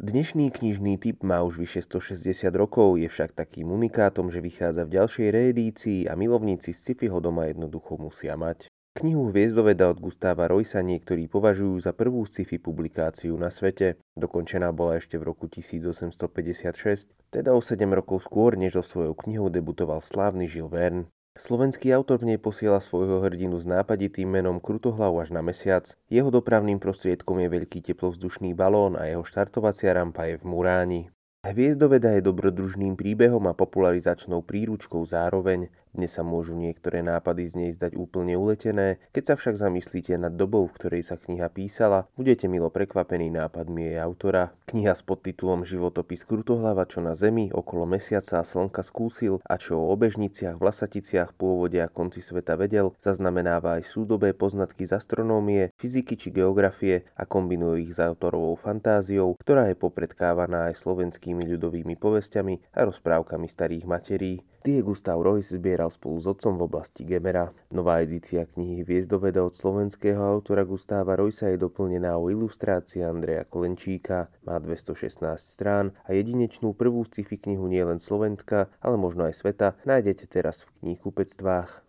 Dnešný knižný typ má už vyše 160 rokov, je však takým unikátom, že vychádza v ďalšej reedícii a milovníci sci-fi ho doma jednoducho musia mať. Knihu Hviezdoveda od Gustáva Roysa niektorí považujú za prvú sci-fi publikáciu na svete. Dokončená bola ešte v roku 1856, teda o 7 rokov skôr, než so svojou knihou debutoval slávny Žil Verne. Slovenský autor v nej posiela svojho hrdinu s nápaditým menom Krutohlav až na mesiac. Jeho dopravným prostriedkom je veľký teplovzdušný balón a jeho štartovacia rampa je v Muráni. Hviezdoveda je dobrodružným príbehom a popularizačnou príručkou zároveň. Dnes sa môžu niektoré nápady z nej zdať úplne uletené, keď sa však zamyslíte nad dobou, v ktorej sa kniha písala, budete milo prekvapení nápadmi jej autora. Kniha s podtitulom Životopis Krutohlava, čo na Zemi, okolo Mesiaca a Slnka skúsil a čo o obežniciach, vlasaticiach, pôvode a konci sveta vedel, zaznamenáva aj súdobé poznatky z astronómie, fyziky či geografie a kombinuje ich s autorovou fantáziou, ktorá je popredkávaná aj slovenským slovenskými ľudovými povestiami a rozprávkami starých materí. Tie Gustav Royce zbieral spolu s otcom v oblasti Gemera. Nová edícia knihy Hviezdoveda od slovenského autora Gustáva Roysa je doplnená o ilustrácie Andreja Kolenčíka, má 216 strán a jedinečnú prvú sci-fi knihu nielen Slovenska, ale možno aj sveta nájdete teraz v knihkupectvách.